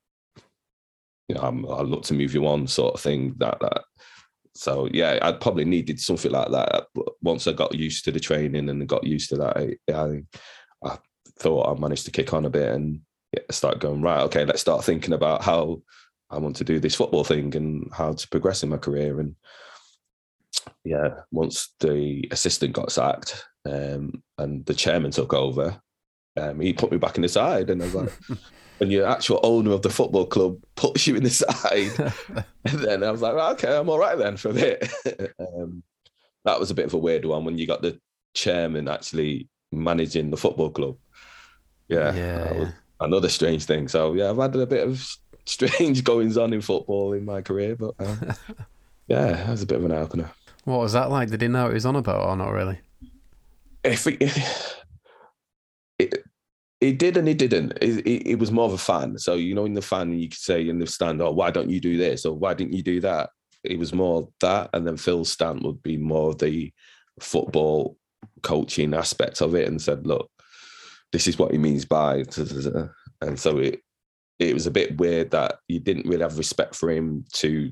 you know I'm, I look to move you on, sort of thing. That that so yeah, I probably needed something like that. But once I got used to the training and got used to that, I, I, I thought I managed to kick on a bit and start going right. Okay, let's start thinking about how I want to do this football thing and how to progress in my career. And yeah, once the assistant got sacked um, and the chairman took over, um, he put me back in the side, and I was like. when your actual owner of the football club puts you in the side. and then I was like, well, okay, I'm all right then for a bit. um, that was a bit of a weird one when you got the chairman actually managing the football club. Yeah, yeah, another strange thing. So yeah, I've had a bit of strange goings on in football in my career, but um, yeah, that was a bit of an opener. What was that like? Did he know what he was on about or not really? If, it, it, he did and it didn't. It, was more of a fan. So, you know, in the fan, you could say in the stand, oh, why don't you do this? Or why didn't you do that? It was more that. And then Phil Stant would be more the football coaching aspect of it and said, look, this is what he means by, and so it it was a bit weird that you didn't really have respect for him to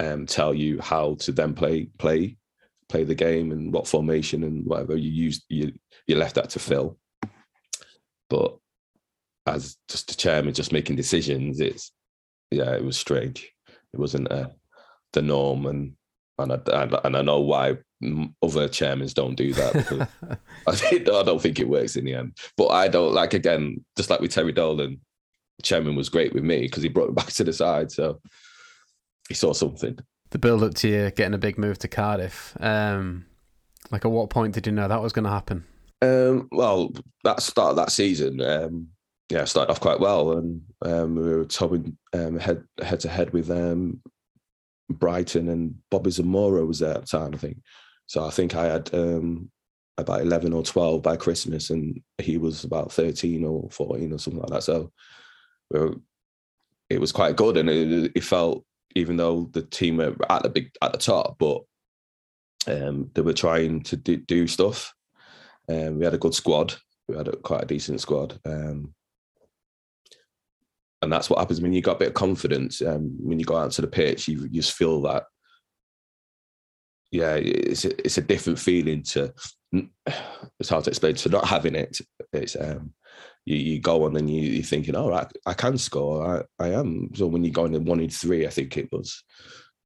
um, tell you how to then play play play the game and what formation and whatever you used you you left that to Phil. But as just the chairman just making decisions, it's yeah, it was strange. It wasn't uh, the norm, and and I, and I know why other chairmen don't do that. I, think, I don't think it works in the end. But I don't like again, just like with Terry Dolan, chairman was great with me because he brought me back to the side, so he saw something. The build up to you getting a big move to Cardiff. Um, like, at what point did you know that was going to happen? Um, well, that start that season, um, yeah, started off quite well, and um, we were topping um, head head to head with um, Brighton, and Bobby Zamora was there at the time, I think. So I think I had um, about eleven or twelve by Christmas, and he was about thirteen or fourteen or something like that. So were, it was quite good, and it, it, felt even though the team were at the big at the top, but um, they were trying to do, do stuff. Um, we had a good squad. We had a, quite a decent squad. Um, and that's what happens when you got a bit of confidence. Um, when you go out to the pitch, you, you just feel that. Yeah, it's a, it's a different feeling to. It's hard to explain to not having it. It's um, you, you go on and you, you're thinking, right, I can score. I, I am. So when you go in one in three, I think it was,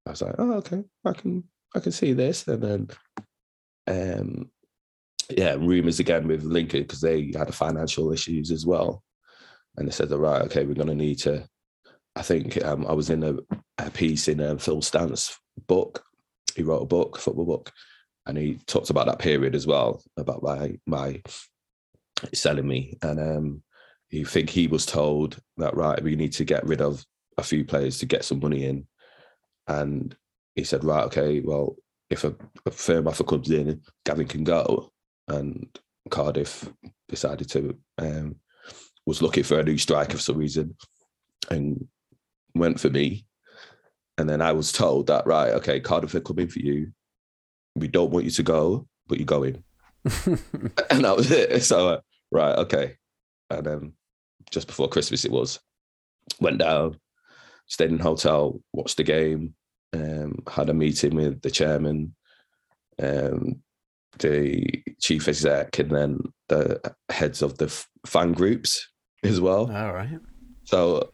I was like, oh, okay, I can I can see this. And then, um, yeah, rumours again with Lincoln because they had financial issues as well. And they said, all right, okay, we're going to need to. I think um, I was in a, a piece in um, Phil Stant's book. He wrote a book, football book, and he talked about that period as well, about my my selling me. And um, you think he was told that right, we need to get rid of a few players to get some money in, and he said, right, okay, well, if a, a firm offer comes in, Gavin can go, and Cardiff decided to um, was looking for a new striker for some reason, and went for me. And then I was told that right, okay, Cardiff are coming for you. We don't want you to go, but you're going. and that was it. So, uh, right, okay. And then just before Christmas, it was went down, stayed in hotel, watched the game, um, had a meeting with the chairman, um, the chief exec, and then the heads of the fan groups as well. All right. So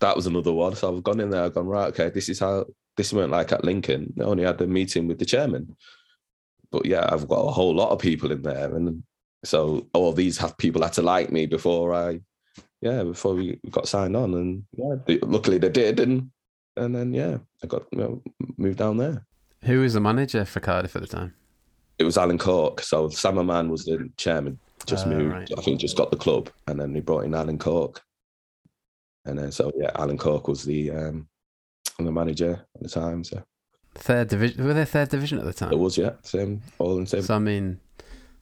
that was another one. So I've gone in there, I've gone, right, okay, this is how this went like at Lincoln. I only had a meeting with the chairman but yeah, I've got a whole lot of people in there, and so all of these have people had to like me before I, yeah, before we got signed on, and yeah, they, luckily they did, and and then yeah, I got you know, moved down there. Who was the manager for Cardiff at the time? It was Alan Cork. So Sam was the chairman. Just uh, moved. Right. I think just got the club, and then they brought in Alan Cork, and then so yeah, Alan Cork was the um, the manager at the time. So Third division. Were they third division at the time? It was, yeah. Same, all in same. So I mean,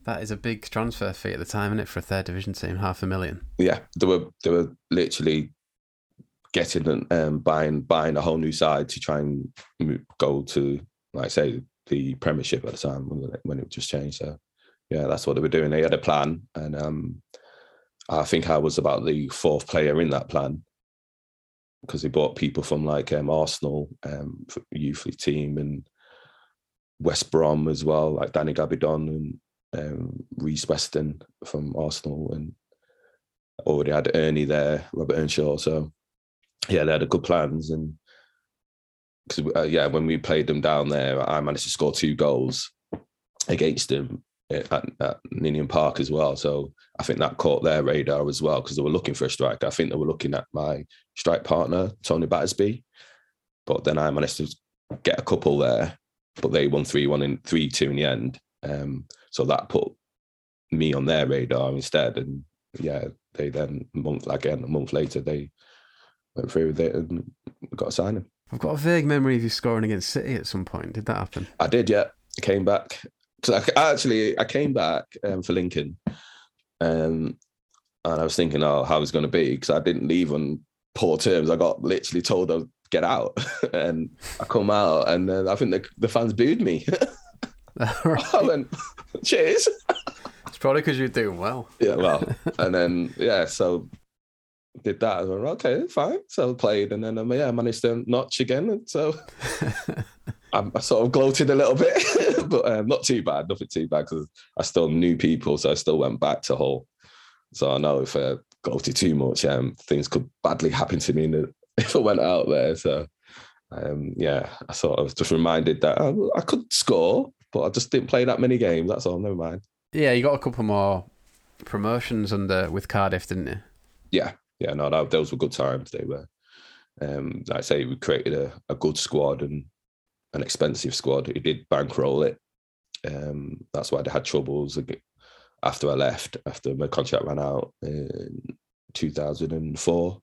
that is a big transfer fee at the time, isn't it, for a third division team? Half a million. Yeah, they were they were literally getting and um, buying buying a whole new side to try and move, go to, like say, the Premiership at the time when it, when it just changed. So yeah, that's what they were doing. They had a plan, and um, I think I was about the fourth player in that plan because they bought people from like um, Arsenal, um, youth team, and West Brom as well, like Danny Gabbidon and um, Rhys Weston from Arsenal, and already had Ernie there, Robert Earnshaw. So yeah, they had a good plans, and because uh, yeah, when we played them down there, I managed to score two goals against them at, at Ninian Park as well. So I think that caught their radar as well because they were looking for a striker. I think they were looking at my strike partner, Tony Battersby. But then I managed to get a couple there, but they won 3 1 and 3 2 in the end. Um, so that put me on their radar instead. And yeah, they then, month again, a month later, they went through with it and got a signing. I've got a vague memory of you scoring against City at some point. Did that happen? I did, yeah. came back because I, actually I came back um, for Lincoln, um, and I was thinking, oh, how it's going to be because I didn't leave on poor terms. I got literally told to get out, and I come out, and I think the, the fans booed me. I went, cheers. It's Probably because you're doing well. Yeah, well, and then yeah, so did that. I went, okay, fine. So I played, and then um, yeah, I managed to notch again, and so I, I sort of gloated a little bit, but um, not too bad, nothing too bad because I still knew people, so I still went back to Hull. So I know if I gloated too much, um, things could badly happen to me the, if I went out there. So um, yeah, I sort of was just reminded that oh, I could score, but I just didn't play that many games. That's all. Never mind. Yeah, you got a couple more promotions under with Cardiff, didn't you? Yeah, yeah. No, that, those were good times. They were. Um, like I say, we created a, a good squad and an expensive squad. It did bankroll it. Um, that's why they had troubles after I left, after my contract ran out in 2004.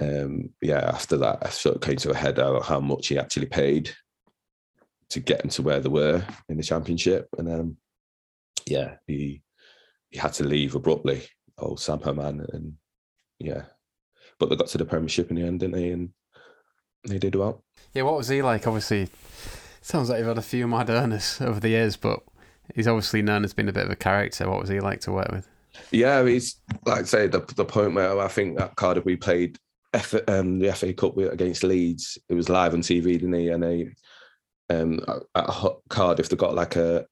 Um, yeah, after that, I sort of came to a head out how much he actually paid to get them to where they were in the championship. And then, yeah, he he had to leave abruptly. Oh, Sam Hammam, and yeah, but they got to the Premiership in the end, didn't they? And they did well. Yeah, what was he like? Obviously, sounds like you've had a few mad earners over the years, but he's obviously known as being a bit of a character. What was he like to work with? Yeah, he's like I say the the point where I think that Cardiff we played F, um, the FA Cup against Leeds. It was live on TV, didn't he? And they um, at Cardiff they got like a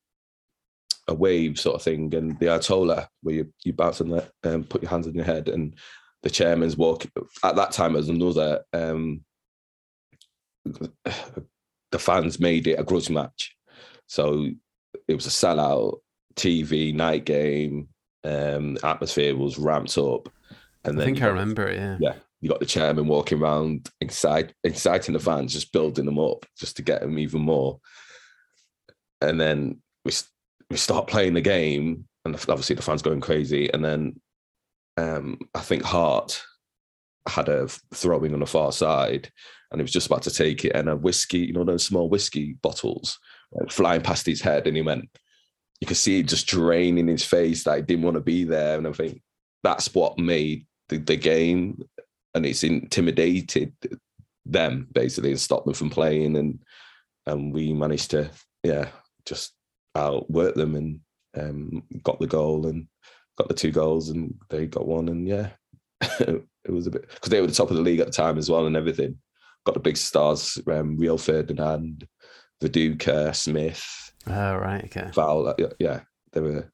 a wave sort of thing, and the Ayatollah where you you bounce and um, put your hands on your head, and the chairman's walk. At that time, as another um, the fans made it a grudge match. So it was a sellout TV night game. Um, atmosphere was ramped up, and I then think I remember it. Yeah, yeah, you got the chairman walking around, incite, inciting the fans, just building them up, just to get them even more. And then we we start playing the game, and obviously the fans going crazy. And then um, I think Harte had a throwing on the far side, and he was just about to take it, and a whiskey, you know, those small whiskey bottles like, flying past his head, and he went. You could see it just draining his face that he didn't want to be there, and I think that's what made the, the game, and it's intimidated them basically and stopped them from playing, and and we managed to yeah just outwork them and um, got the goal and got the two goals, and they got one, and yeah. it was a bit because they were the top of the league at the time as well and everything got the big stars, um, Rio Ferdinand, Viduka, Smith. Oh, right. Okay. Val, yeah, they were a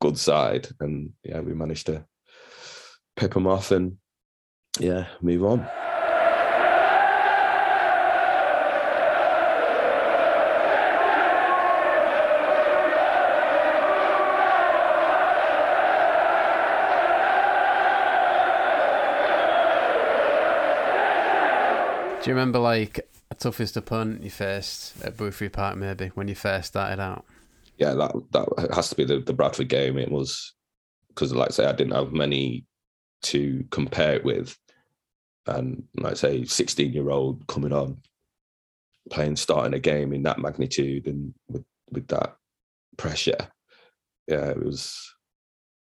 good side. And yeah, we managed to pip them off and yeah, move on. Do you remember like a toughest opponent you faced at Boothferry Park, maybe when you first started out? Yeah, that that has to be the, the Bradford game. It was because, like I say, I didn't have many to compare it with, and like I say, sixteen year old coming on, playing starting a game in that magnitude and with with that pressure. Yeah, it was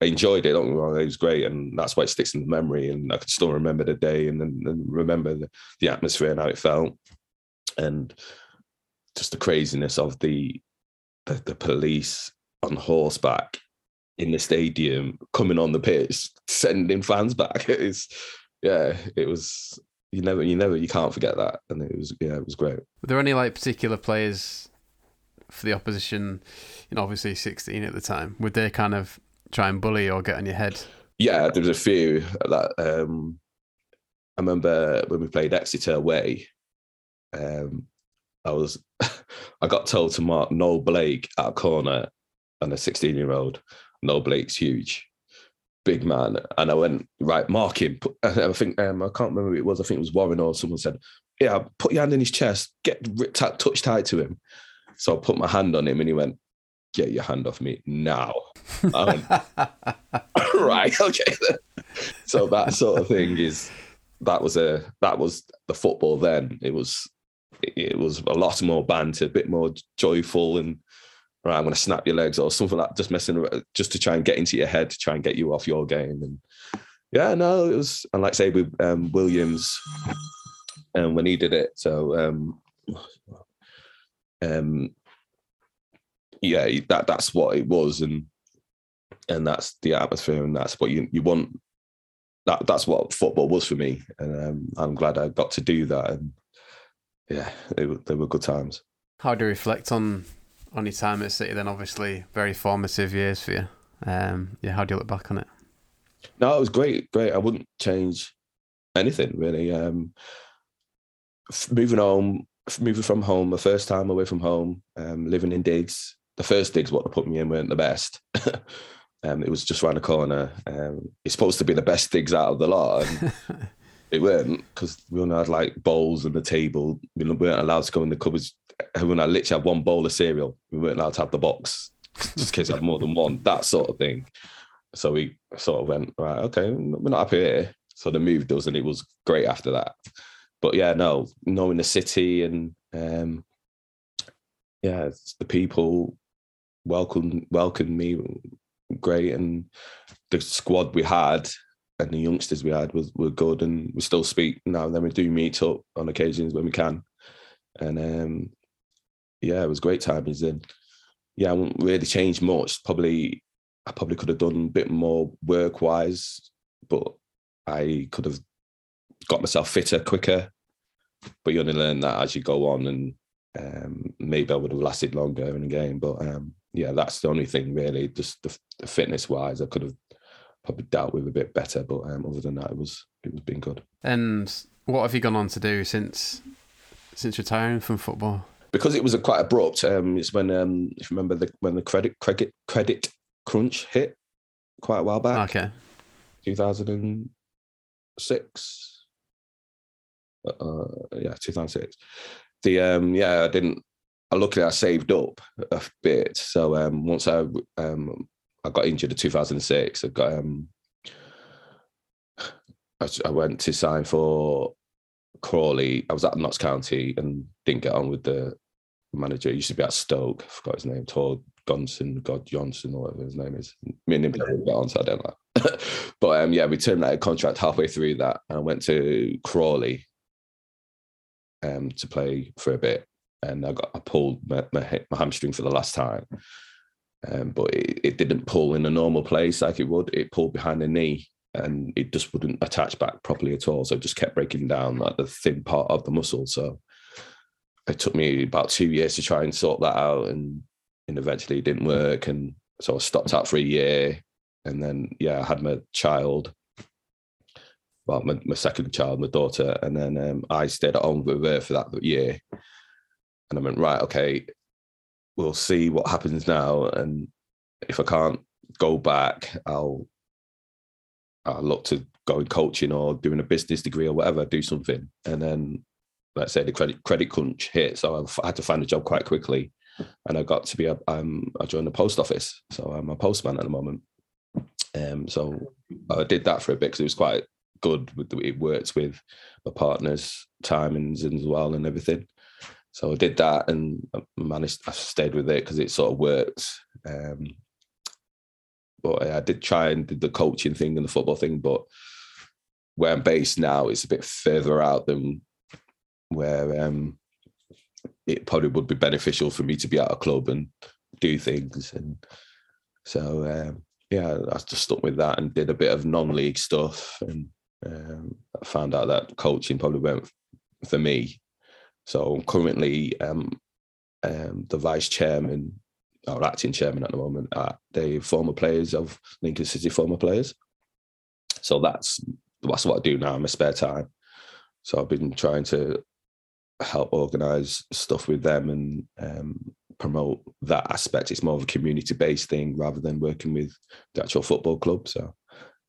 I enjoyed it. Don't get wrong, it was great, and that's why it sticks in the memory. And I can still remember the day, and then remember the, the atmosphere and how it felt, and just the craziness of the, the the, police on horseback in the stadium, coming on the pitch, sending fans back. It is, yeah, it was. You never, you never, you can't forget that, and it was, yeah, it was great. Were there any like particular players for the opposition? You know, obviously sixteen at the time. Would they kind of try and bully or get on your head? Yeah, there was a few that um, I remember when we played Exeter away. Um, I was I got told to mark Noel Blake at a corner and a 16 year old. Noel Blake's huge, big man. And I went, right, mark him. I think um, I can't remember who it was. I think it was Warren or someone said, Yeah, put your hand in his chest, get touch tight to him. So I put my hand on him and he went, Get your hand off me now. Um, right, okay. so that sort of thing is that was a that was the football then. It was it was a lot more banter, a bit more joyful, and right, I'm going to snap your legs or something like just messing around, just to try and get into your head to try and get you off your game. And yeah, no, it was and like say with um, Williams, and um, when he did it, so um, um, yeah, that that's what it was, and and that's the atmosphere, and that's what you you want. That that's what football was for me, and um, I'm glad I got to do that. And yeah, they were they were good times. How do you reflect on on your time at City? Then obviously very formative years for you. Um, yeah, how do you look back on it? No, it was great, great. I wouldn't change anything really. Um, moving home, moving from home, the first time away from home, um, living in digs. The first digs what they put me in weren't the best. um, it was just around the corner. Um, it's supposed to be the best digs out of the lot, and it weren't because we only had like bowls on the table. We weren't allowed to go in the cupboards. When I literally had one bowl of cereal, we weren't allowed to have the box just in case I had more than one. That sort of thing. So we sort of went right. Okay, we're not happy here. So they moved us, and it was great after that but yeah, no, knowing the city and um, yeah, the people welcomed welcomed me great, and the squad we had and the youngsters we had were good, and we still speak now and then. We do meet up on occasions when we can, and um, yeah, it was great time. times. And yeah, I wouldn't really change much. Probably, I probably could have done a bit more work wise, but I could have got myself fitter quicker. But you only learn that as you go on, and um, maybe I would have lasted longer in a game. But um, yeah, that's the only thing really. Just the, the fitness wise, I could have probably dealt with a bit better. But um, other than that, it was it was been good. And what have you gone on to do since since retiring from football? Because it was a quite abrupt. Um, it's when um, if you remember the when the credit credit credit crunch hit quite a while back. Okay. 2006 uh, yeah, 2006. The um, yeah, I didn't. I luckily I saved up a bit. So um, once I um, I got injured in 2006, I got um, I, I went to sign for Crawley. I was at Notts County and didn't get on with the manager. He used to be at Stoke. I forgot his name. Todd Gonson, God Johnson, or whatever his name is. Me and him don't get on, so I don't know. but um, yeah, we terminated contract halfway through that and went to Crawley um, to play for a bit, and I got I pulled my, my, my hamstring for the last time, um, but it, it didn't pull in a normal place like it would. It pulled behind the knee, and it just wouldn't attach back properly at all. So it just kept breaking down like the thin part of the muscle. So it took me about two years to try and sort that out, and and eventually it didn't work, and so I stopped out for a year, and then yeah, I had my child well, my, my second child, my daughter, and then um, I stayed at home with her for that year. And I went, right, okay, we'll see what happens now. And if I can't go back, I'll I'll look to go in coaching or doing a business degree or whatever, do something. And then let's say the credit credit crunch hit, so I had to find a job quite quickly, and I got to be a um, I joined the post office, so I'm a postman at the moment. Um, so I did that for a bit because it was quite good with the it works with my partner's timings as well and everything. So I did that and managed. I stayed with it because it sort of worked. Um, but I did try and did the coaching thing and the football thing. But where I'm based now, it's a bit further out than where um, it probably would be beneficial for me to be at a club and do things. And so um, yeah, I just stuck with that and did a bit of non-league stuff and um, found out that coaching probably went for me. So currently um, um, the vice chairman or acting chairman at the moment are the former players of Lincoln City former players. So that's that's what I do now in my spare time. So I've been trying to help organise stuff with them and um, promote that aspect. It's more of a community based thing rather than working with the actual football club. So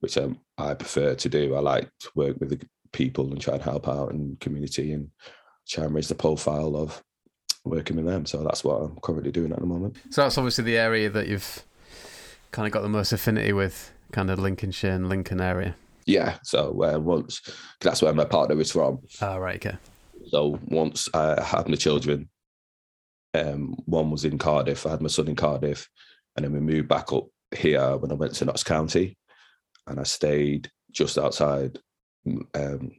which um, I prefer to do. I like to work with the people and try and help out in community and try and raise the profile of working with them. So that's what I'm currently doing at the moment. So that's obviously the area that you've kind of got the most affinity with, kind of Lincolnshire and Lincoln area. Yeah. So uh, once that's where my partner is from. Oh, right. Okay. So once I had my children, um, one was in Cardiff. I had my son in Cardiff, and then we moved back up here when I went to Notts County and I stayed just outside um,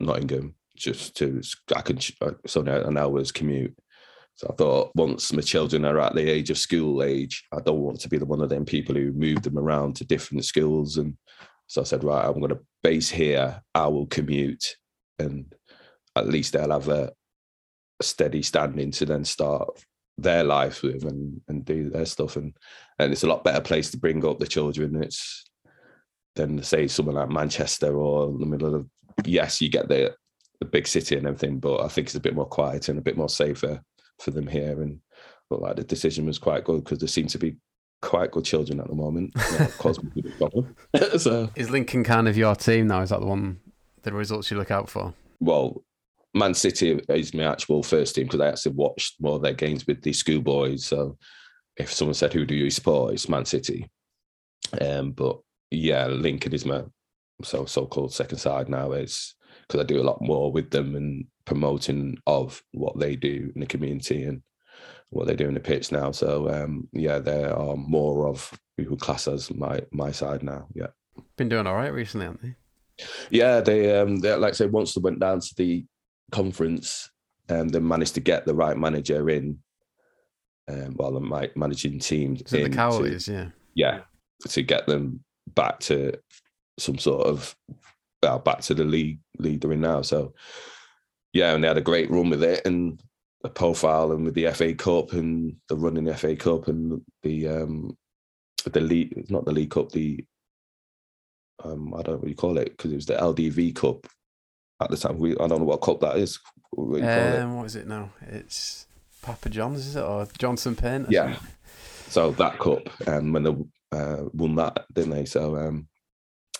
Nottingham, just to I can it's only an hour's commute. So I thought once my children are at the age of school age, I don't want to be the one of them people who move them around to different schools. And so I said, right, I'm going to base here. I will commute, and at least they'll have a, a steady standing to then start their life with and, and do their stuff. And and it's a lot better place to bring up the children. It's than say somewhere like Manchester or the middle of yes, you get the the big city and everything, but I think it's a bit more quiet and a bit more safer for them here. And but like the decision was quite good because there seem to be quite good children at the moment. problem. so is Lincoln kind of your team now? Is that the one the results you look out for? Well, Man City is my actual first team because I actually watched more of their games with the schoolboys. So if someone said who do you support, it's Man City. Um, but yeah, Lincoln is my so so called second side now. Is because I do a lot more with them and promoting of what they do in the community and what they do in the pitch now. So um, yeah, there are more of who class as my my side now. Yeah, been doing all right recently, haven't they? Yeah, they um, they like I say once they went down to the conference, um, they managed to get the right manager in. Um, well, the managing team. It the Cowleys? Yeah. Yeah, to get them back to some sort of well, back to the league league they're in now. So yeah, and they had a great run with it and a profile and with the FA Cup and the running the FA Cup and the um the league not the League Cup, the um I don't know what you call it, because it was the LDV Cup at the time. We I don't know what cup that is. What, um, what is it now? It's Papa John's, is it? Or Johnson Paint? Yeah. Something? So that cup, and um, when they uh, won that, didn't they? So um,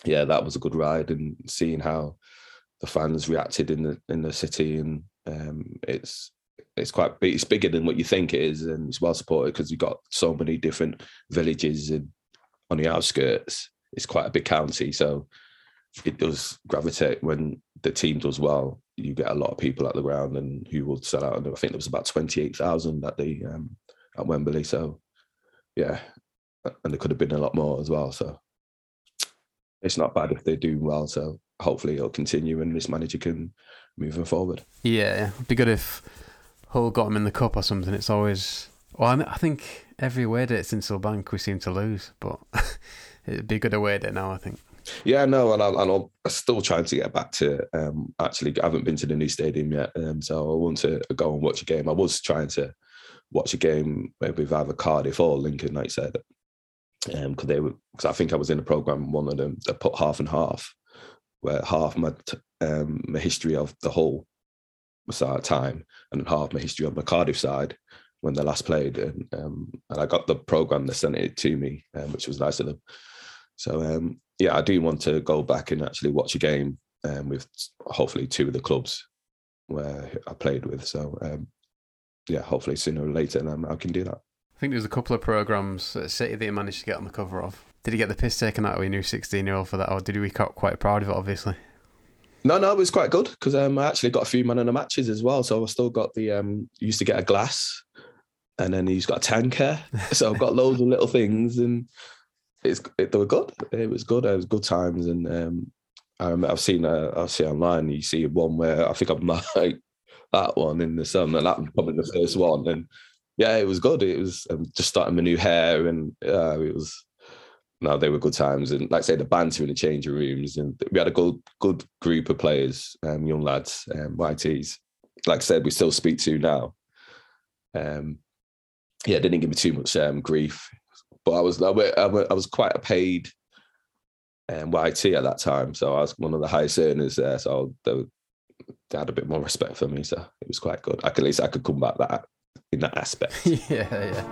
yeah, that was a good ride, and seeing how the fans reacted in the in the city, and um, it's it's quite. It's bigger than what you think it is, and it's well supported because you've got so many different villages and on the outskirts. It's quite a big county, so it does gravitate when the team does well. You get a lot of people at the ground and who will sell out. And I think there was about twenty eight thousand at the um, at Wembley. So yeah, and there could have been a lot more as well. So it's not bad if they do well. So hopefully it'll continue and this manager can move them forward. Yeah, it'd be good if Hull got him in the cup or something. It's always well, I think every away day at Sincil Bank we seem to lose, but it'd be a good away day now. I think. Yeah, no, and, I, and I'm still trying to get back to. Um, actually, I haven't been to the new stadium yet, um, so I want to go and watch a game. I was trying to watch a game with either Cardiff or Lincoln, like I said, because um, they were because I think I was in the program one of them that put half and half, where half my um, my history of the whole side time and half my history of my Cardiff side when they last played, and um, and I got the program they sent it to me, um, which was nice of them. So um, yeah, I do want to go back and actually watch a game um, with hopefully two of the clubs where I played with. So um, yeah, hopefully sooner or later, I can do that. I think there's a couple of programs at City that you managed to get on the cover of. Did he get the piss taken out of a new 16 year old for that, or did he be quite proud of it, obviously? No, no, it was quite good because um, I actually got a few man in the matches as well. So I still got the, um, used to get a glass and then he's got a tanker. so I've got loads of little things and it's it, they were good. It was good. It was good times. And um, I I've seen, uh, I've seen online, you see one where I think I'm like that one in the sun and that was probably the first one. And yeah, it was good. It was um, just starting my new hair, and uh, it was no, they were good times. And like I say, the banter in the changing rooms, and we had a good good group of players, um, young lads, um, YTs. Like I said, we still speak to now. Um, yeah, didn't give me too much um, grief, but I was I, I was quite a paid um, YT at that time, so I was one of the highest earners there. So they, they had a bit more respect for me, so it was quite good. I could, at least I could come back that in that aspect. yeah, yeah.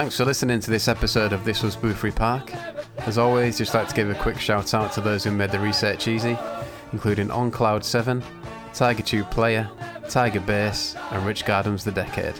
Thanks for listening to this episode of This Was Boothferry Park. As always, just like to give a quick shout out to those who made the research easy, including On Cloud 7, Tiger Tube Player, Tiger Bass, and Rich Gardens The Decade.